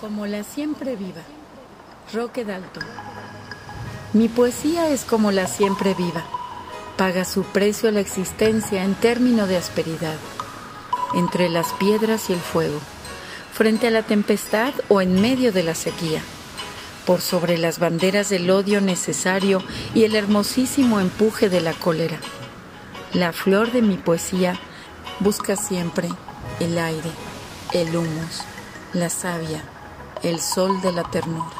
Como la siempre viva. Roque Dalton. Mi poesía es como la siempre viva. Paga su precio a la existencia en término de asperidad, entre las piedras y el fuego, frente a la tempestad o en medio de la sequía, por sobre las banderas del odio necesario y el hermosísimo empuje de la cólera. La flor de mi poesía busca siempre el aire, el humus, la savia, el sol de la ternura.